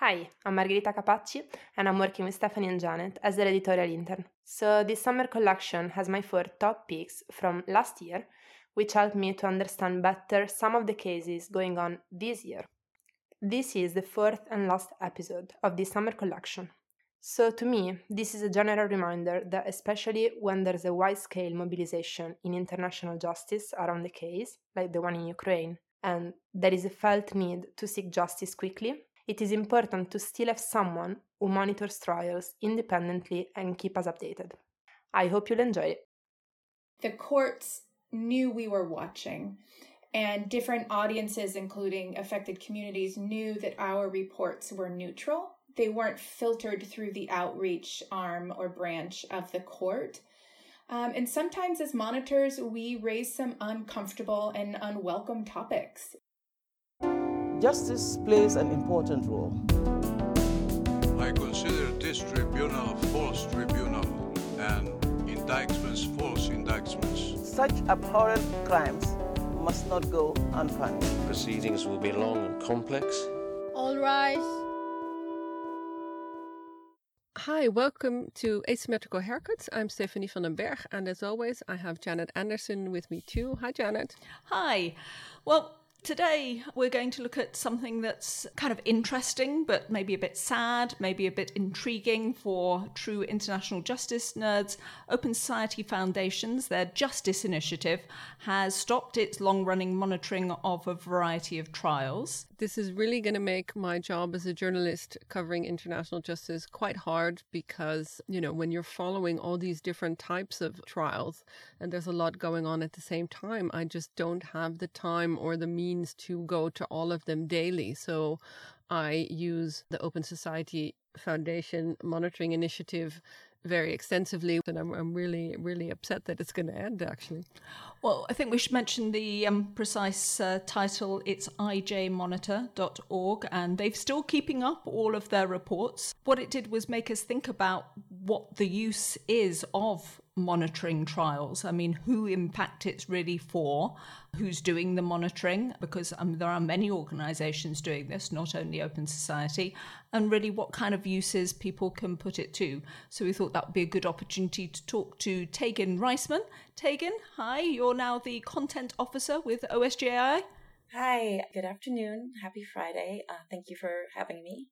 Hi, I'm Margherita Capacci and I'm working with Stephanie and Janet as their editorial intern. So, this summer collection has my four top picks from last year, which helped me to understand better some of the cases going on this year. This is the fourth and last episode of this summer collection. So, to me, this is a general reminder that, especially when there's a wide scale mobilization in international justice around the case, like the one in Ukraine, and there is a felt need to seek justice quickly, it is important to still have someone who monitors trials independently and keep us updated. I hope you'll enjoy it. The courts knew we were watching, and different audiences, including affected communities, knew that our reports were neutral. They weren't filtered through the outreach arm or branch of the court. Um, and sometimes, as monitors, we raise some uncomfortable and unwelcome topics. Justice plays an important role. I consider this tribunal a false tribunal and indictments false indictments. Such abhorrent crimes must not go unpunished. Proceedings will be long and complex. All rise. Hi, welcome to Asymmetrical Haircuts. I'm Stephanie van den Berg, and as always, I have Janet Anderson with me too. Hi, Janet. Hi. Well, Today, we're going to look at something that's kind of interesting, but maybe a bit sad, maybe a bit intriguing for true international justice nerds. Open Society Foundations, their Justice Initiative, has stopped its long running monitoring of a variety of trials. This is really going to make my job as a journalist covering international justice quite hard because, you know, when you're following all these different types of trials and there's a lot going on at the same time, I just don't have the time or the means to go to all of them daily. So I use the Open Society Foundation monitoring initiative very extensively, and I'm, I'm really, really upset that it's going to end actually. Well, I think we should mention the um, precise uh, title. It's ijmonitor.org, and they're still keeping up all of their reports. What it did was make us think about what the use is of monitoring trials. I mean, who impact it's really for, who's doing the monitoring, because um, there are many organizations doing this, not only Open Society, and really what kind of uses people can put it to. So we thought that would be a good opportunity to talk to Taegin Reisman. Taegin, hi, you're now the content officer with OSJI. Hi, good afternoon. Happy Friday. Uh, thank you for having me.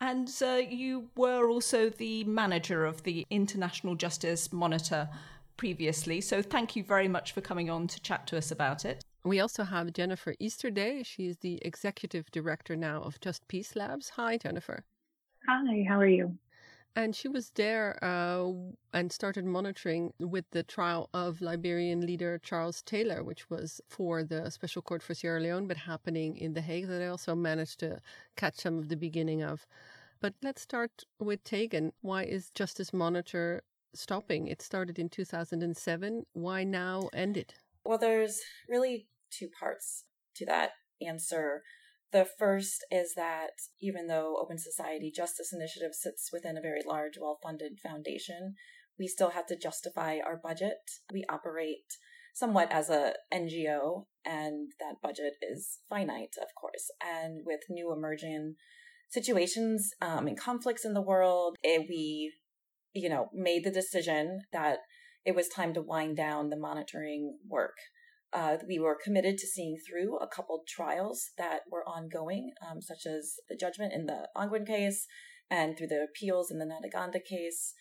And uh, you were also the manager of the International Justice Monitor previously. So thank you very much for coming on to chat to us about it. We also have Jennifer Easterday. She is the executive director now of Just Peace Labs. Hi, Jennifer. Hi, how are you? And she was there uh, and started monitoring with the trial of Liberian leader Charles Taylor, which was for the Special Court for Sierra Leone, but happening in The Hague, that I also managed to catch some of the beginning of. But let's start with Taegin. Why is Justice Monitor stopping? It started in 2007. Why now end it? Well, there's really two parts to that answer. The first is that even though Open Society Justice Initiative sits within a very large, well funded foundation, we still have to justify our budget. We operate somewhat as a NGO, and that budget is finite, of course. And with new emerging situations um, and conflicts in the world, it, we, you know, made the decision that it was time to wind down the monitoring work. Uh, we were committed to seeing through a couple trials that were ongoing, um, such as the judgment in the Ongwen case and through the appeals in the Ntaganda case.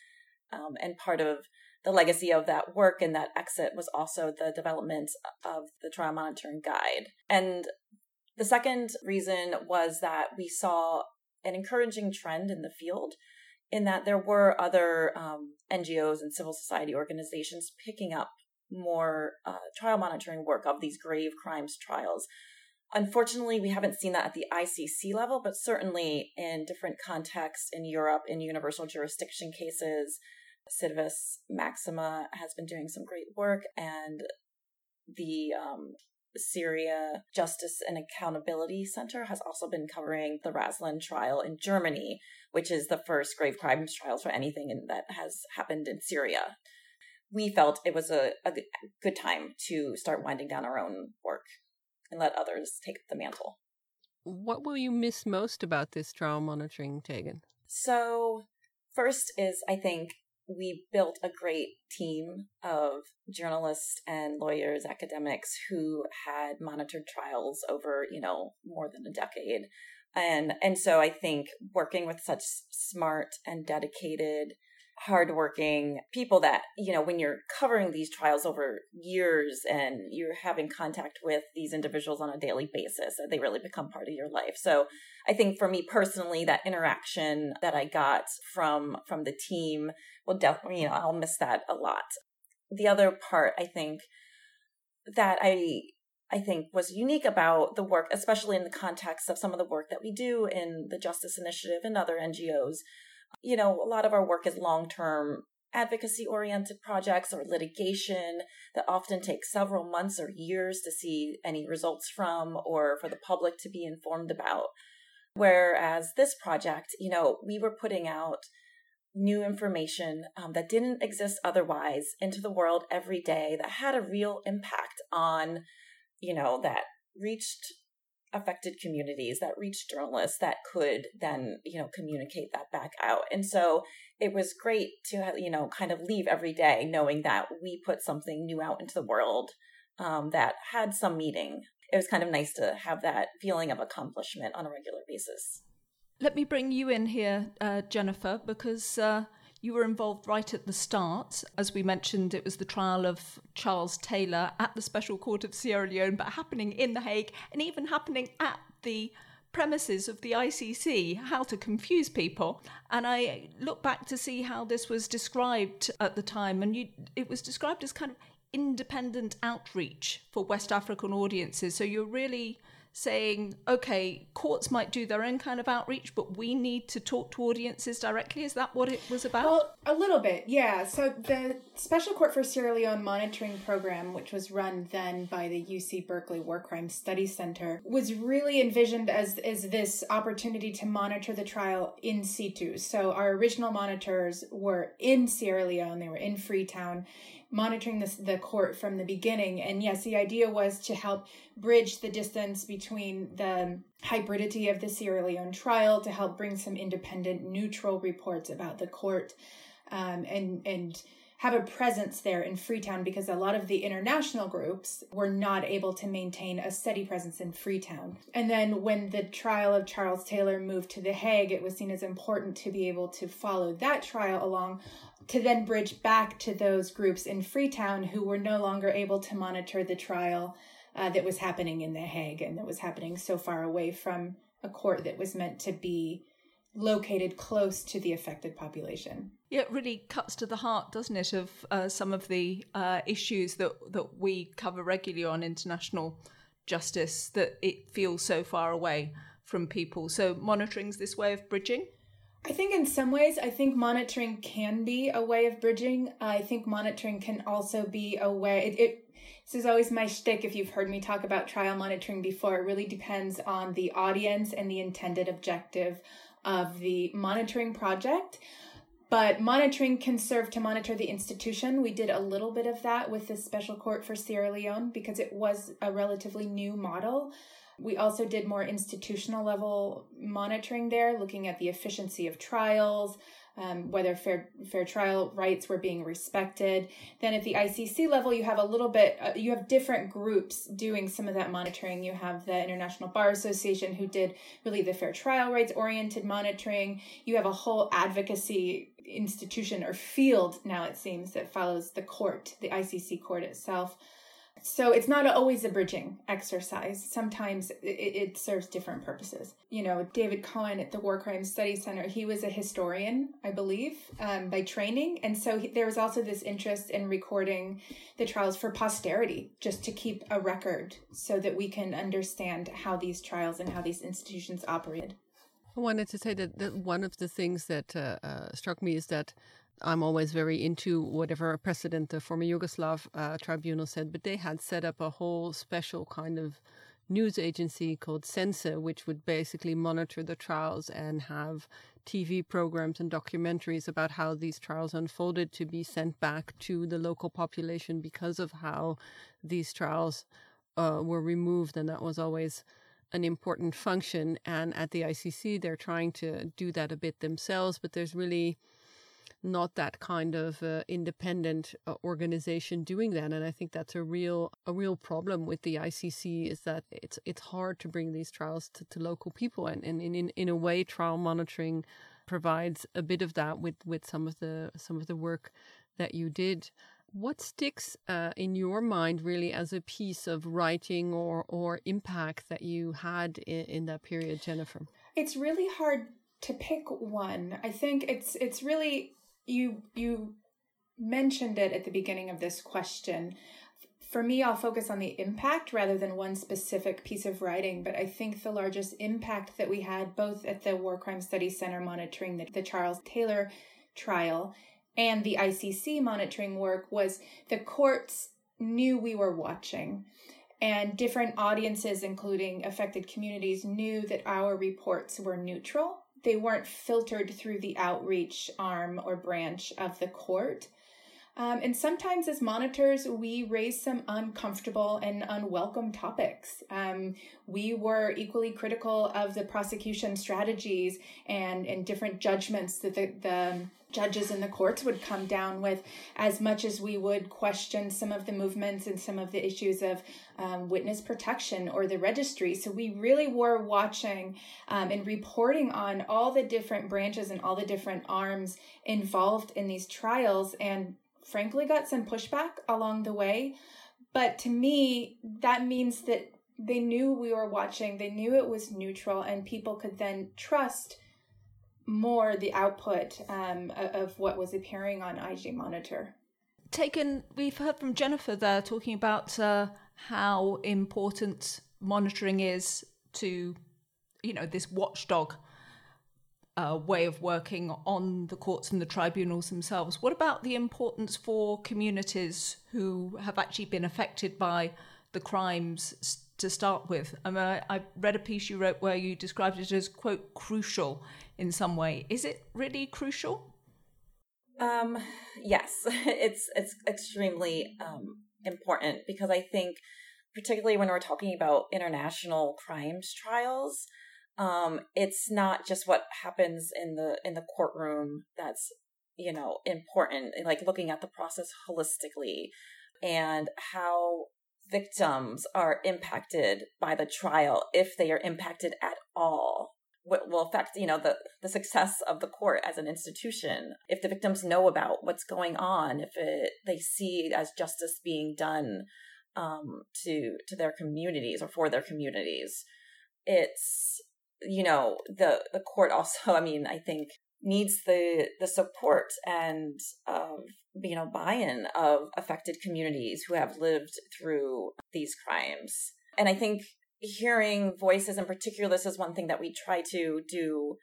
Um, and part of the legacy of that work and that exit was also the development of the trial monitoring guide. And the second reason was that we saw an encouraging trend in the field in that there were other um, NGOs and civil society organizations picking up more uh, trial monitoring work of these grave crimes trials. Unfortunately, we haven't seen that at the ICC level, but certainly in different contexts in Europe, in universal jurisdiction cases, Civitas Maxima has been doing some great work, and the um, Syria Justice and Accountability Center has also been covering the Raslan trial in Germany, which is the first grave crimes trials for anything in, that has happened in Syria. We felt it was a, a good time to start winding down our own work and let others take the mantle. What will you miss most about this trial monitoring, Taegin? So, first is I think we built a great team of journalists and lawyers, academics who had monitored trials over, you know, more than a decade. And and so I think working with such smart and dedicated hardworking people that, you know, when you're covering these trials over years and you're having contact with these individuals on a daily basis, they really become part of your life. So I think for me personally, that interaction that I got from from the team will definitely, you know, I'll miss that a lot. The other part I think that I I think was unique about the work, especially in the context of some of the work that we do in the Justice Initiative and other NGOs, you know, a lot of our work is long term advocacy oriented projects or litigation that often take several months or years to see any results from or for the public to be informed about. Whereas this project, you know, we were putting out new information um, that didn't exist otherwise into the world every day that had a real impact on, you know, that reached affected communities that reached journalists that could then you know communicate that back out. And so it was great to you know kind of leave every day knowing that we put something new out into the world um, that had some meaning. It was kind of nice to have that feeling of accomplishment on a regular basis. Let me bring you in here uh, jennifer because uh, you were involved right at the start. As we mentioned, it was the trial of Charles Taylor at the Special Court of Sierra Leone, but happening in The Hague and even happening at the premises of the ICC, how to confuse people. And I look back to see how this was described at the time, and you, it was described as kind of independent outreach for West African audiences. So you're really saying, okay, courts might do their own kind of outreach, but we need to talk to audiences directly? Is that what it was about? Well, a little bit, yeah. So the Special Court for Sierra Leone monitoring program, which was run then by the UC Berkeley War Crimes Study Center, was really envisioned as, as this opportunity to monitor the trial in situ. So our original monitors were in Sierra Leone, they were in Freetown monitoring this, the court from the beginning. And yes, the idea was to help bridge the distance between the hybridity of the Sierra Leone trial, to help bring some independent, neutral reports about the court, um, and and have a presence there in Freetown because a lot of the international groups were not able to maintain a steady presence in Freetown. And then when the trial of Charles Taylor moved to The Hague, it was seen as important to be able to follow that trial along to then bridge back to those groups in Freetown who were no longer able to monitor the trial uh, that was happening in The Hague and that was happening so far away from a court that was meant to be located close to the affected population. Yeah, it really cuts to the heart, doesn't it, of uh, some of the uh, issues that, that we cover regularly on international justice, that it feels so far away from people. So monitoring's this way of bridging? I think in some ways, I think monitoring can be a way of bridging. I think monitoring can also be a way. It, it this is always my shtick. If you've heard me talk about trial monitoring before, it really depends on the audience and the intended objective of the monitoring project. But monitoring can serve to monitor the institution. We did a little bit of that with the Special Court for Sierra Leone because it was a relatively new model. We also did more institutional level monitoring there, looking at the efficiency of trials, um, whether fair fair trial rights were being respected. Then at the ICC level, you have a little bit, uh, you have different groups doing some of that monitoring. You have the International Bar Association who did really the fair trial rights oriented monitoring. You have a whole advocacy institution or field now it seems that follows the court, the ICC court itself. So it's not always a bridging exercise. Sometimes it, it, serves different purposes. You know, David Cohen at the War Crimes Study Center, he was a historian, I believe, um, by training. And so he, there was also this interest in recording the trials for posterity, just to keep a record so that we can understand how these trials and how these institutions operated. I wanted to say that, that one of the things that uh, uh, struck me is that I'm always very into whatever precedent the former Yugoslav uh, tribunal said, but they had set up a whole special kind of news agency called Sense, which would basically monitor the trials and have TV programs and documentaries about how these trials unfolded to be sent back to the local population because of how these trials uh, were removed. And that was always an important function. And at the ICC, they're trying to do that a bit themselves, but there's really not that kind of uh, independent uh, organization doing that and i think that's a real a real problem with the icc is that it's it's hard to bring these trials to, to local people and, and in, in in a way trial monitoring provides a bit of that with with some of the some of the work that you did. What sticks uh, in your mind really as a piece of writing or or impact that you had in, in that period jennifer? It's really hard to pick one. I think it's it's really you you mentioned it at the beginning of this question. For me i'll focus on the impact rather than one specific piece of writing but i think the largest impact that we had both at the war crime studies center monitoring the, the charles taylor trial and the icc monitoring work was the courts knew we were watching and different audiences including affected communities knew that our reports were neutral they weren't filtered through the outreach arm or branch of the court. Um, and sometimes, as monitors, we raise some uncomfortable and unwelcome topics. Um, we were equally critical of the prosecution strategies and, and different judgments that the, the judges in the courts would come down with as much as we would question some of the movements and some of the issues of um, witness protection or the registry. So we really were watching um, and reporting on all the different branches and all the different arms involved in these trials and frankly got some pushback along the way. But to me, that means that they knew we were watching, they knew it was neutral, and people could then trust more the output um, of what was appearing on IJ Monitor. Taegin, we've heard from Jennifer there talking about uh, how important monitoring is to, you know, this watchdog uh, way of working on the courts and the tribunals themselves. What about the importance for communities who have actually been affected by the crimes to start with? I, mean, I, I read a piece you wrote where you described it as, quote, crucial in some way. Is it really crucial? Um, yes, it's it's extremely um, important because I think, particularly when we're talking about international crimes trials, um, it's not just what happens in the in the courtroom that's you know important. Like looking at the process holistically and how victims are impacted by the trial if they are impacted at all will affect you know the the success of the court as an institution. If the victims know about what's going on if it they see as justice being done um, to to their communities or for their communities it's you know the the court also i mean i think needs the the support and of you know buy-in of affected communities who have lived through these crimes. And i think hearing voices in particular this is one thing that we try to do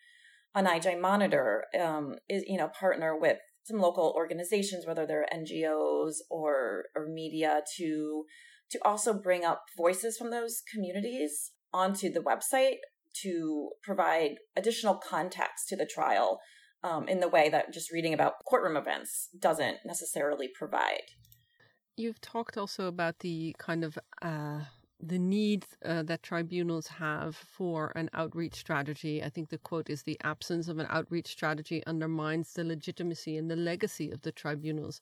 on ij monitor um, is you know partner with some local organizations whether they're ngos or or media to to also bring up voices from those communities onto the website to provide additional context to the trial um, in the way that just reading about courtroom events doesn't necessarily provide. You've talked also about the kind of uh, the need uh, that tribunals have for an outreach strategy. I think the quote is the absence of an outreach strategy undermines the legitimacy and the legacy of the tribunals.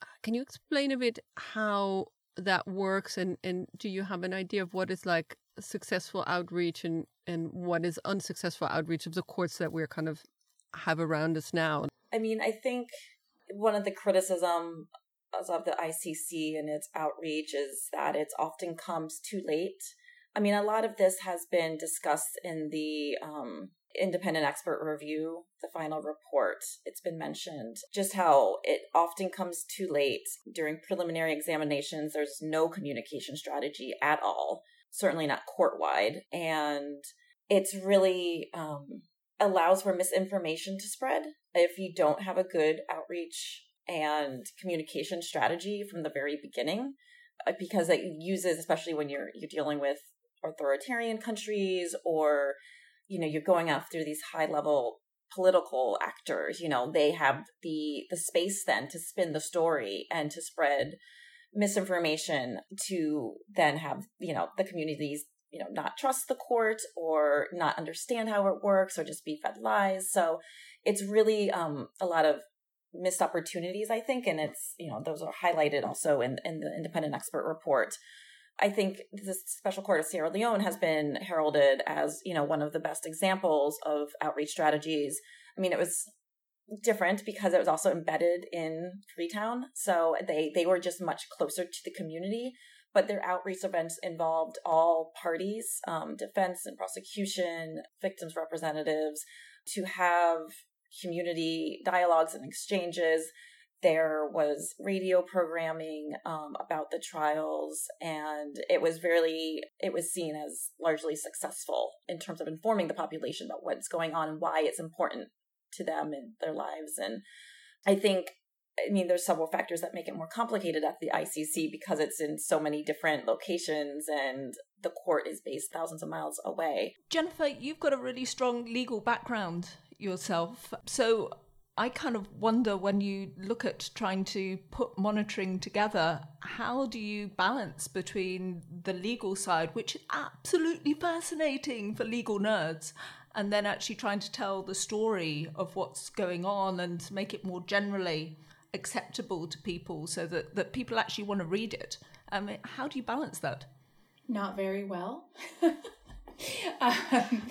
Uh, can you explain a bit how that works and, and do you have an idea of what is like successful outreach and, and what is unsuccessful outreach of the courts that we're kind of have around us now? I mean, I think one of the criticism of the ICC and its outreach is that it often comes too late. I mean, a lot of this has been discussed in the um, independent expert review, the final report. It's been mentioned just how it often comes too late during preliminary examinations. There's no communication strategy at all, certainly not court wide. And it's really um, allows for misinformation to spread if you don't have a good outreach and communication strategy from the very beginning uh, because it uses especially when you're you're dealing with authoritarian countries or you know you're going after these high level political actors you know they have the the space then to spin the story and to spread misinformation to then have you know the communities you know, not trust the court or not understand how it works or just be fed lies. So it's really um, a lot of missed opportunities, I think, and it's you know those are highlighted also in in the independent expert report. I think the Special Court of Sierra Leone has been heralded as you know one of the best examples of outreach strategies. I mean, it was different because it was also embedded in Freetown, so they they were just much closer to the community. But their outreach events involved all parties, um, defense and prosecution, victims representatives, to have community dialogues and exchanges. There was radio programming um, about the trials, and it was really it was seen as largely successful in terms of informing the population about what's going on and why it's important to them in their lives. And I think I mean, there's several factors that make it more complicated at the ICC because it's in so many different locations and the court is based thousands of miles away. Jennifer, you've got a really strong legal background yourself. So I kind of wonder when you look at trying to put monitoring together, how do you balance between the legal side, which is absolutely fascinating for legal nerds, and then actually trying to tell the story of what's going on and make it more generally acceptable to people so that, that people actually want to read it? Um, how do you balance that? Not very well. um,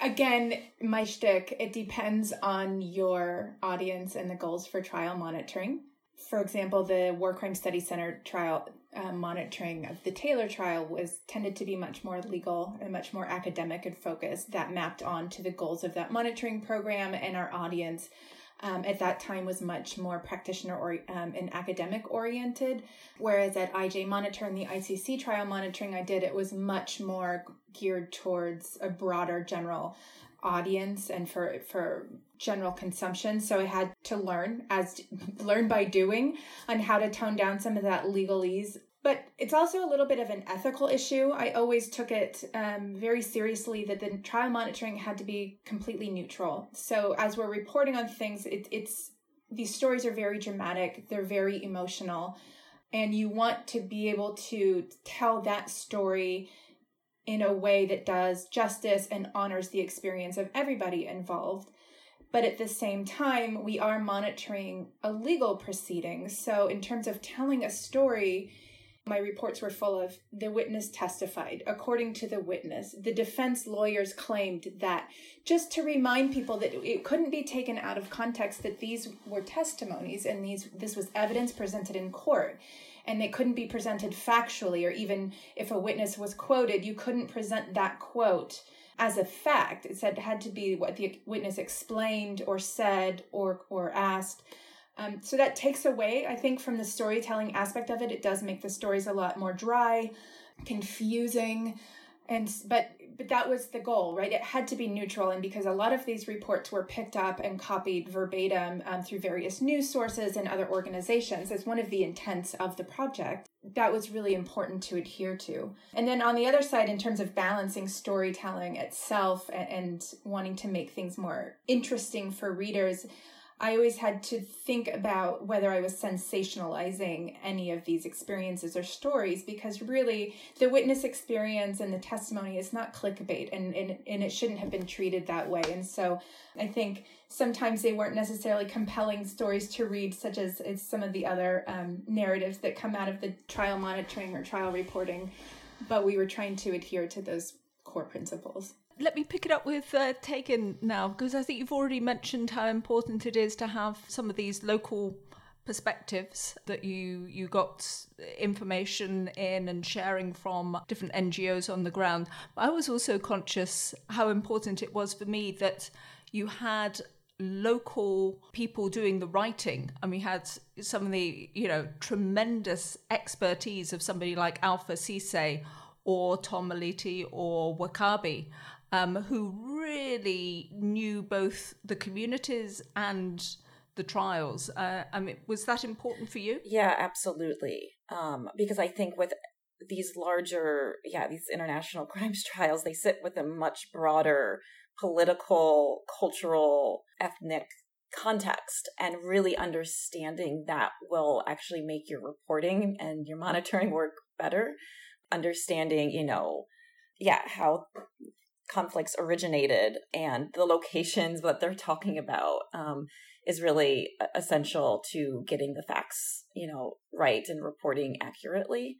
again, my shtick, it depends on your audience and the goals for trial monitoring. For example, the War Crime Study Center trial uh, monitoring of the Taylor trial was tended to be much more legal and much more academic and focused. That mapped on to the goals of that monitoring program and our audience um, at that time was much more practitioner or um, and academic oriented. Whereas at IJ Monitor and the ICC trial monitoring I did, it was much more geared towards a broader general audience and for for general consumption so i had to learn as learn by doing on how to tone down some of that legalese but it's also a little bit of an ethical issue. I always took it um, very seriously that the trial monitoring had to be completely neutral. So as we're reporting on things, it, it's these stories are very dramatic. They're very emotional, and you want to be able to tell that story in a way that does justice and honors the experience of everybody involved. But at the same time, we are monitoring a legal proceeding. So in terms of telling a story my reports were full of the witness testified. According to the witness, the defense lawyers claimed that just to remind people that it couldn't be taken out of context that these were testimonies and these this was evidence presented in court and it couldn't be presented factually or even if a witness was quoted, you couldn't present that quote as a fact. It said it had to be what the witness explained or said or or asked. Um, so that takes away, I think, from the storytelling aspect of it. It does make the stories a lot more dry, confusing, and but but that was the goal, right? It had to be neutral, and because a lot of these reports were picked up and copied verbatim um, through various news sources and other organizations, as one of the intents of the project, that was really important to adhere to. And then on the other side, in terms of balancing storytelling itself and, and wanting to make things more interesting for readers I always had to think about whether I was sensationalizing any of these experiences or stories because really the witness experience and the testimony is not clickbait and, and, and it shouldn't have been treated that way. And so I think sometimes they weren't necessarily compelling stories to read, such as, some of the other um, narratives that come out of the trial monitoring or trial reporting. But we were trying to adhere to those core principles let me pick it up with uh, now, because I think you've already mentioned how important it is to have some of these local perspectives that you you got information in and sharing from different NGOs on the ground. But I was also conscious how important it was for me that you had local people doing the writing and we had some of the you know tremendous expertise of somebody like Alpha Sesay or Tom Maliti or Wakabi um, who really knew both the communities and the trials. Uh, I mean, was that important for you? Yeah, absolutely. Um, because I think with these larger, yeah, these international crimes trials, they sit with a much broader political, cultural, ethnic context and really understanding that will actually make your reporting and your monitoring work better understanding, you know, yeah, how conflicts originated and the locations that they're talking about um, is really essential to getting the facts, you know, right and reporting accurately.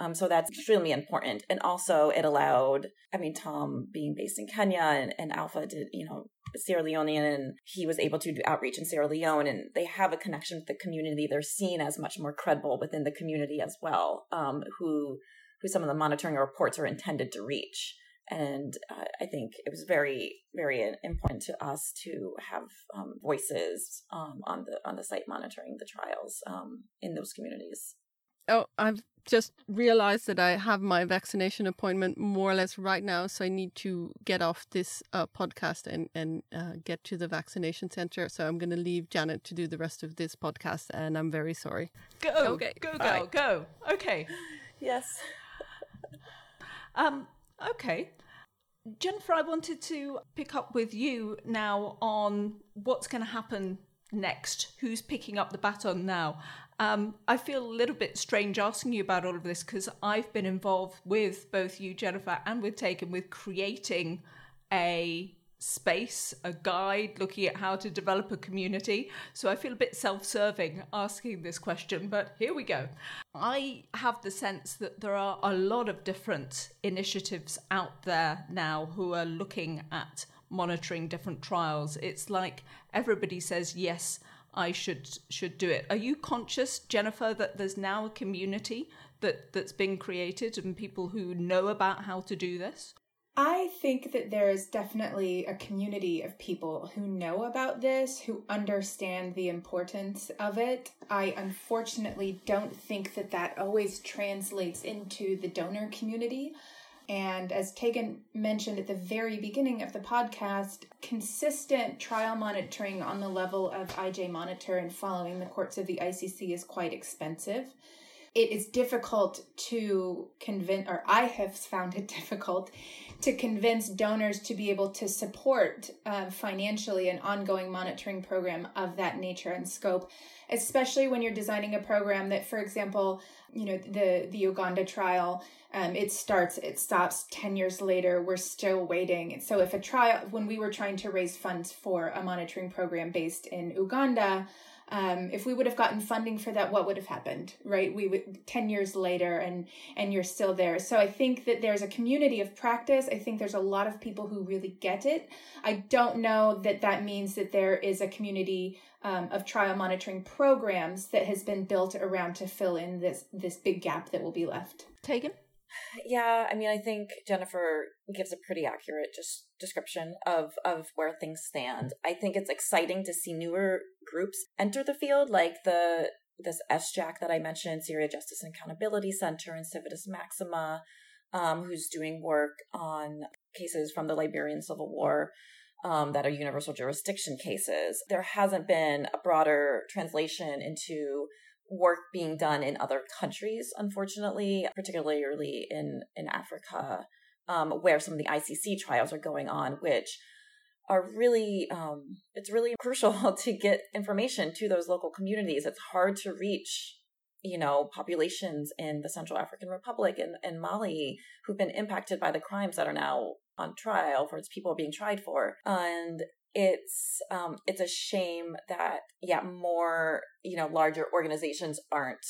Um, so that's extremely important. And also, it allowed, I mean, Tom being based in Kenya and, and Alpha did, you know, Sierra Leonean, and he was able to do outreach in Sierra Leone, and they have a connection with the community. They're seen as much more credible within the community as well, um, who who some of the monitoring reports are intended to reach. And uh, I think it was very, very important to us to have um, voices um, on the on the site monitoring the trials um, in those communities. Oh, I've just realized that I have my vaccination appointment more or less right now, so I need to get off this uh, podcast and and uh, get to the vaccination center. So I'm going to leave Janet to do the rest of this podcast, and I'm very sorry. Go, okay, go, go, go. Okay. Yes. um. Okay. Jennifer, I wanted to pick up with you now on what's going to happen next. Who's picking up the baton now? Um, I feel a little bit strange asking you about all of this because I've been involved with both you, Jennifer, and with Taegin with creating a space, a guide looking at how to develop a community. So I feel a bit self serving asking this question, but here we go. I have the sense that there are a lot of different initiatives out there now who are looking at monitoring different trials. It's like everybody says, yes, I should should do it. Are you conscious, Jennifer, that there's now a community that that's been created and people who know about how to do this? I think that there is definitely a community of people who know about this, who understand the importance of it. I unfortunately don't think that that always translates into the donor community. And as Taegin mentioned at the very beginning of the podcast, consistent trial monitoring on the level of IJ Monitor and following the courts of the ICC is quite expensive. It is difficult to convince, or I have found it difficult to convince donors to be able to support uh, financially an ongoing monitoring program of that nature and scope, especially when you're designing a program that, for example, you know the the Uganda trial um, it starts, it stops 10 years later. We're still waiting. So, if a trial, when we were trying to raise funds for a monitoring program based in Uganda, um, if we would have gotten funding for that, what would have happened, right? We would 10 years later and, and you're still there. So I think that there's a community of practice. I think there's a lot of people who really get it. I don't know that that means that there is a community um, of trial monitoring programs that has been built around to fill in this, this big gap that will be left. Taegin? Yeah, I mean, I think Jennifer gives a pretty accurate just description of of where things stand. I think it's exciting to see newer groups enter the field, like the this SJAC that I mentioned, Syria Justice and Accountability Center, and Civitas Maxima, um, who's doing work on cases from the Liberian Civil War. Um, that are universal jurisdiction cases. There hasn't been a broader translation into work being done in other countries, unfortunately, particularly in, in Africa, um, where some of the ICC trials are going on, which are really, um, it's really crucial to get information to those local communities. It's hard to reach, you know, populations in the Central African Republic and, and Mali who've been impacted by the crimes that are now on trial for its people being tried for. And it's um it's a shame that yeah more you know larger organizations aren't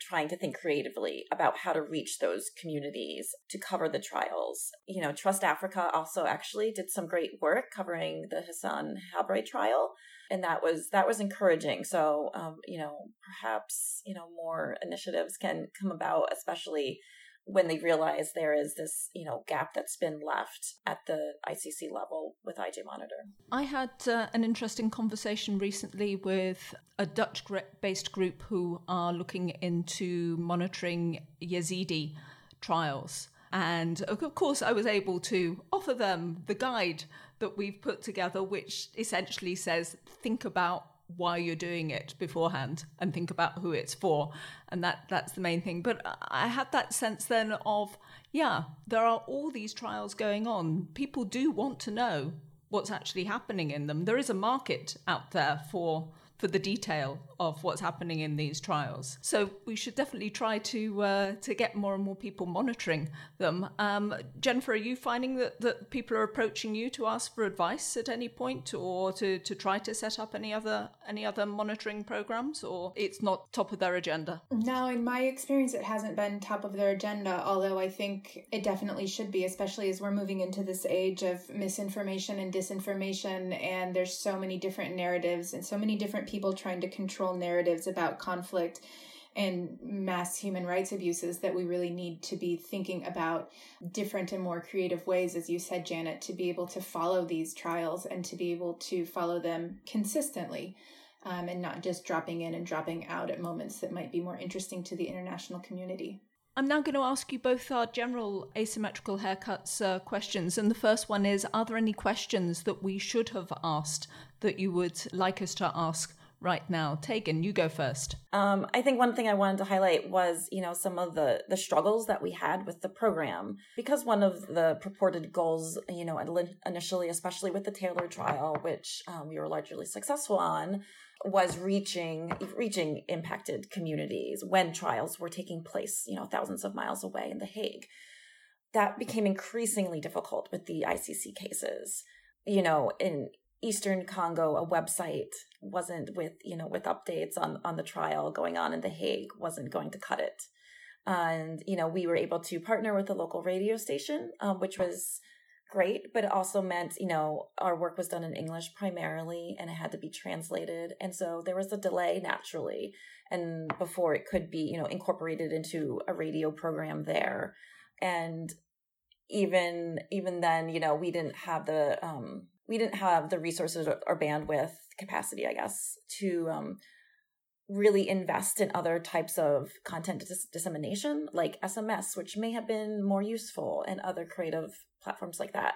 trying to think creatively about how to reach those communities to cover the trials. You know, Trust Africa also actually did some great work covering the Hassan Habre trial, and that was that was encouraging. So, um, you know, perhaps you know more initiatives can come about, especially when they realize there is this, you know, gap that's been left at the ICC level with IJ Monitor. I had uh, an interesting conversation recently with a Dutch based group who are looking into monitoring Yazidi trials. And of course, I was able to offer them the guide that we've put together, which essentially says think about why you're doing it beforehand and think about who it's for. And that that's the main thing. But i had that sense then of yeah there are all these trials going on. People do want to know what's actually happening in them. There is a market out there for for the detail of what's happening in these trials. So we should definitely try to uh, to get more and more people monitoring them. Um, Jennifer, are you finding that, that people are approaching you to ask for advice at any point, or to, to try to set up any other any other monitoring programs, or it's not top of their agenda? No, in my experience, it hasn't been top of their agenda. Although I think it definitely should be, especially as we're moving into this age of misinformation and disinformation, and there's so many different narratives and so many different people trying to control narratives about conflict and mass human rights abuses that we really need to be thinking about different and more creative ways, as you said, Janet, to be able to follow these trials and to be able to follow them consistently. Um, and not just dropping in and dropping out at moments that might be more interesting to the international community. I'm now going to ask you both our general asymmetrical haircuts uh, questions. And the first one is Are there any questions that we should have asked that you would like us to ask right now. Taegin, you go first. Um, I think one thing I wanted to highlight was, you know, some of the the struggles that we had with the program because one of the purported goals, you know, initially, especially with the Taylor trial, which um, we were largely successful on, was reaching reaching impacted communities when trials were taking place, you know, thousands of miles away in The Hague. That became increasingly difficult with the ICC cases. You know, in Eastern Congo, a website wasn't with you know with updates on on the trial going on in The Hague wasn't going to cut it, and you know we were able to partner with a local radio station, um, which was great, but it also meant you know our work was done in English primarily, and it had to be translated, and so there was a delay naturally, and before it could be you know incorporated into a radio program there, and even even then you know we didn't have the um we didn't have the resources or, bandwidth capacity, I guess, to um, really invest in other types of content dis- dissemination, like SMS, which may have been more useful, and other creative platforms like that.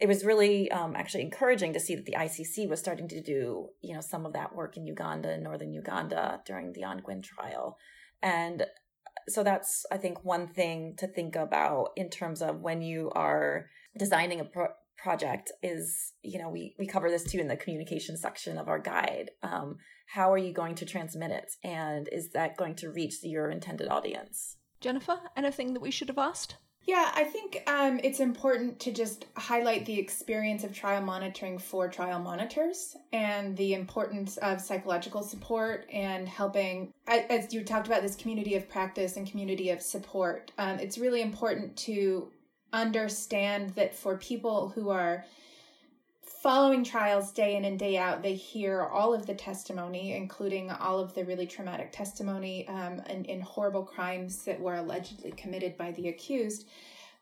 It was really um, actually encouraging to see that the ICC was starting to do, you know, some of that work in Uganda and northern Uganda during the Ongwen trial, and so that's I think one thing to think about in terms of when you are designing a pro- project is you know we we cover this too in the communication section of our guide. Um, how are you going to transmit it? And is that going to reach your intended audience? Jennifer anything that we should have asked yeah, I think um, it's important to just highlight the experience of trial monitoring for trial monitors and the importance of psychological support and helping, as you talked about, this community of practice and community of support. Um, it's really important to understand that for people who are following trials day in and day out, they hear all of the testimony, including all of the really traumatic testimony um, and in horrible crimes that were allegedly committed by the accused.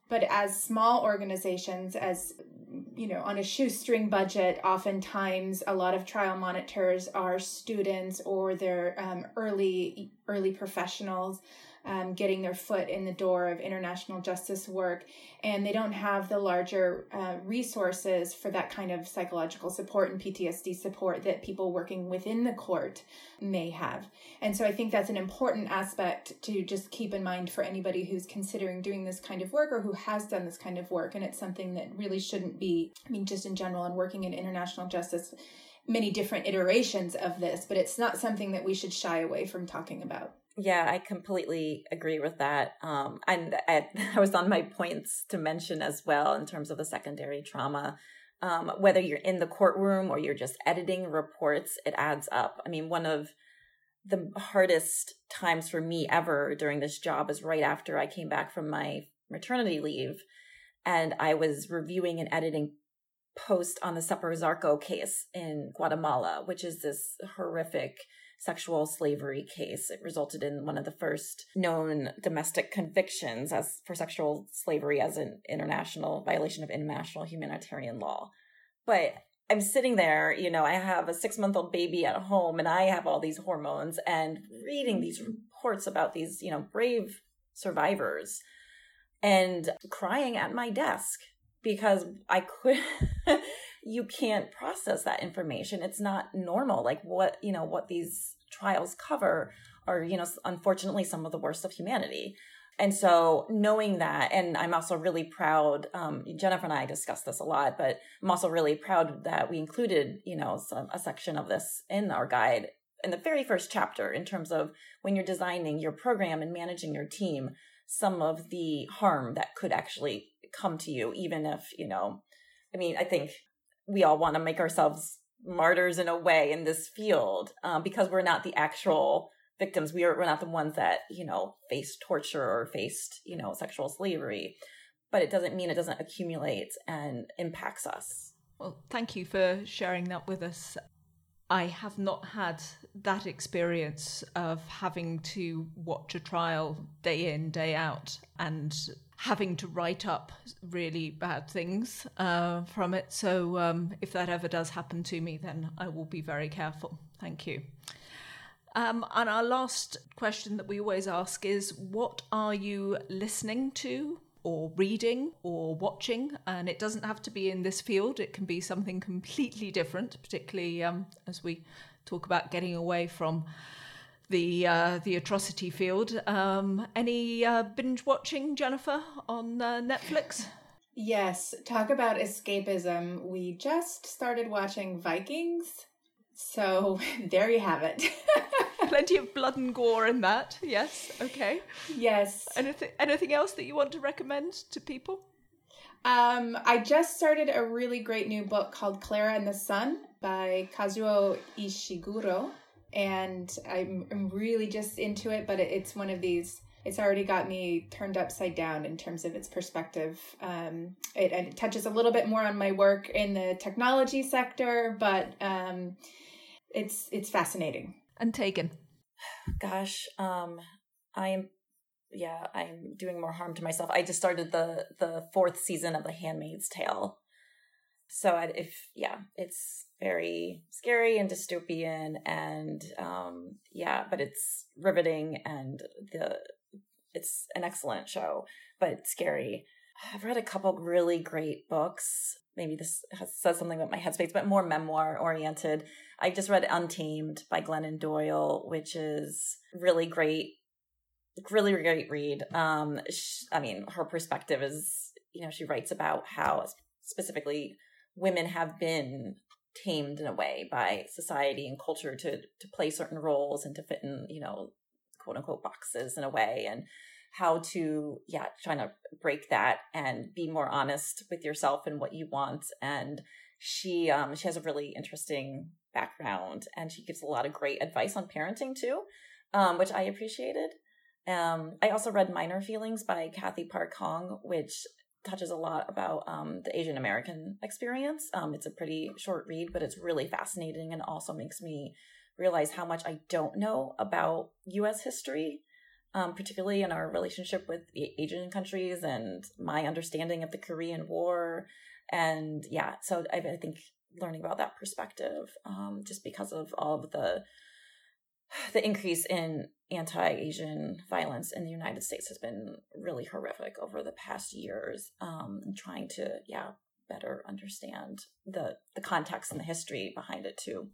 But as small organizations, as you know, on a shoestring budget, oftentimes a lot of trial monitors are students or they're um, early early professionals um, getting their foot in the door of international justice work, and they don't have the larger uh, resources for that kind of psychological support and PTSD support that people working within the court may have. And so I think that's an important aspect to just keep in mind for anybody who's considering doing this kind of work or who has done this kind of work. And it's something that really shouldn't be, I mean, just in general and working in international justice many different iterations of this, but it's not something that we should shy away from talking about. Yeah, I completely agree with that. Um, and I, I, was on my points to mention as well in terms of the secondary trauma. Um, whether you're in the courtroom or you're just editing reports, it adds up. I mean, one of the hardest times for me ever during this job is right after I came back from my maternity leave, and I was reviewing and editing post on the Sepur Zarco case in Guatemala, which is this horrific sexual slavery case. It resulted in one of the first known domestic convictions as for sexual slavery as an international violation of international humanitarian law. But I'm sitting there, you know, I have a six month old baby at home and I have all these hormones and reading these reports about these, you know, brave survivors and crying at my desk because I could you can't process that information. It's not normal. Like what, you know, what these trials cover are, you know, unfortunately some of the worst of humanity. And so knowing that, and I'm also really proud, um, Jennifer and I discussed this a lot, but I'm also really proud that we included, you know, some, a section of this in our guide in the very first chapter in terms of when you're designing your program and managing your team, some of the harm that could actually come to you, even if, you know, I mean, I think we all want to make ourselves martyrs in a way in this field um, because we're not the actual victims. We are we're not the ones that you know faced torture or faced you know sexual slavery, but it doesn't mean it doesn't accumulate and impacts us. Well, thank you for sharing that with us. I have not had that experience of having to watch a trial day in, day out, and having to write up really bad things uh, from it. So um, if that ever does happen to me, then I will be very careful. Thank you. Um, and our last question that we always ask is what are you listening to or reading or watching? And it doesn't have to be in this field, it can be something completely different, particularly um, as we talk about getting away from the uh, the atrocity field. Um, any uh, binge watching, Jennifer, on uh, Netflix? Yes, talk about escapism. We just started watching Vikings. So there you have it. Plenty of blood and gore in that. Yes. Okay. Yes. Anything anything else that you want to recommend to people? Um, I just started a really great new book called Clara and the Sun by Kazuo Ishiguro, and I'm, I'm really just into it. But it, it's one of these. It's already got me turned upside down in terms of its perspective. Um, it, it touches a little bit more on my work in the technology sector, but um, it's it's fascinating. And Taegin. Gosh, um, I am yeah, I'm doing more harm to myself. I just started the the fourth season of The Handmaid's Tale. So I, if yeah, it's very scary and dystopian, and um, yeah, but it's riveting and the it's an excellent show, but scary. I've read a couple really great books. Maybe this has, says something about my headspace, but more memoir oriented. I just read Untamed by Glennon Doyle, which is really great really great read. Um, she, I mean, her perspective is, you know, she writes about how specifically women have been tamed in a way by society and culture to to play certain roles and to fit in, you know, quote unquote boxes in a way, and how to, yeah, trying to break that and be more honest with yourself and what you want. And she, um, she has a really interesting background, and she gives a lot of great advice on parenting too, um, which I appreciated. Um, I also read Minor Feelings by Cathy Park Hong, which touches a lot about um, the Asian American experience. Um, it's a pretty short read, but it's really fascinating and also makes me realize how much I don't know about U.S. history, um, particularly in our relationship with Asian countries and my understanding of the Korean War. And yeah, so I, I think learning about that perspective, um, just because of all of the the increase in anti-Asian violence in the United States has been really horrific over the past years. Um, and trying to, yeah, better understand the the context and the history behind it too.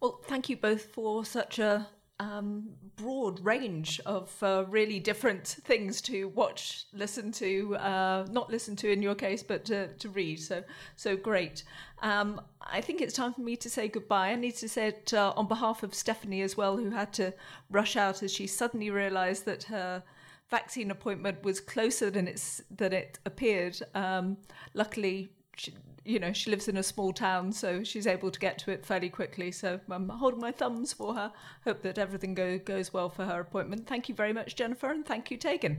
Well, thank you both for such a um, broad range of uh, really different things to watch, listen to, uh, not listen to in your case, but to, to read. So, so great. Um, I think it's time for me to say goodbye. I need to say it uh, on behalf of Stephanie as well, who had to rush out as she suddenly realised that her vaccine appointment was closer than it's than it appeared. Um, luckily, she, you know, she lives in a small town, so she's able to get to it fairly quickly. So I'm holding my thumbs for her. Hope that everything go, goes well for her appointment. Thank you very much, Jennifer, and thank you, Taegin.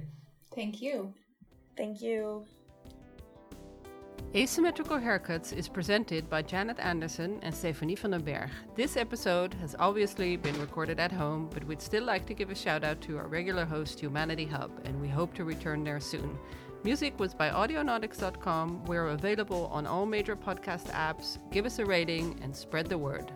Thank you. Thank you. Asymmetrical Haircuts is presented by Janet Anderson and Stephanie van den Berg. This episode has obviously been recorded at home, but we'd still like to give a shout out to our regular host, Humanity Hub, and we hope to return there soon. Music was by Audionautix.com. We're available on all major podcast apps. Give us a rating and spread the word.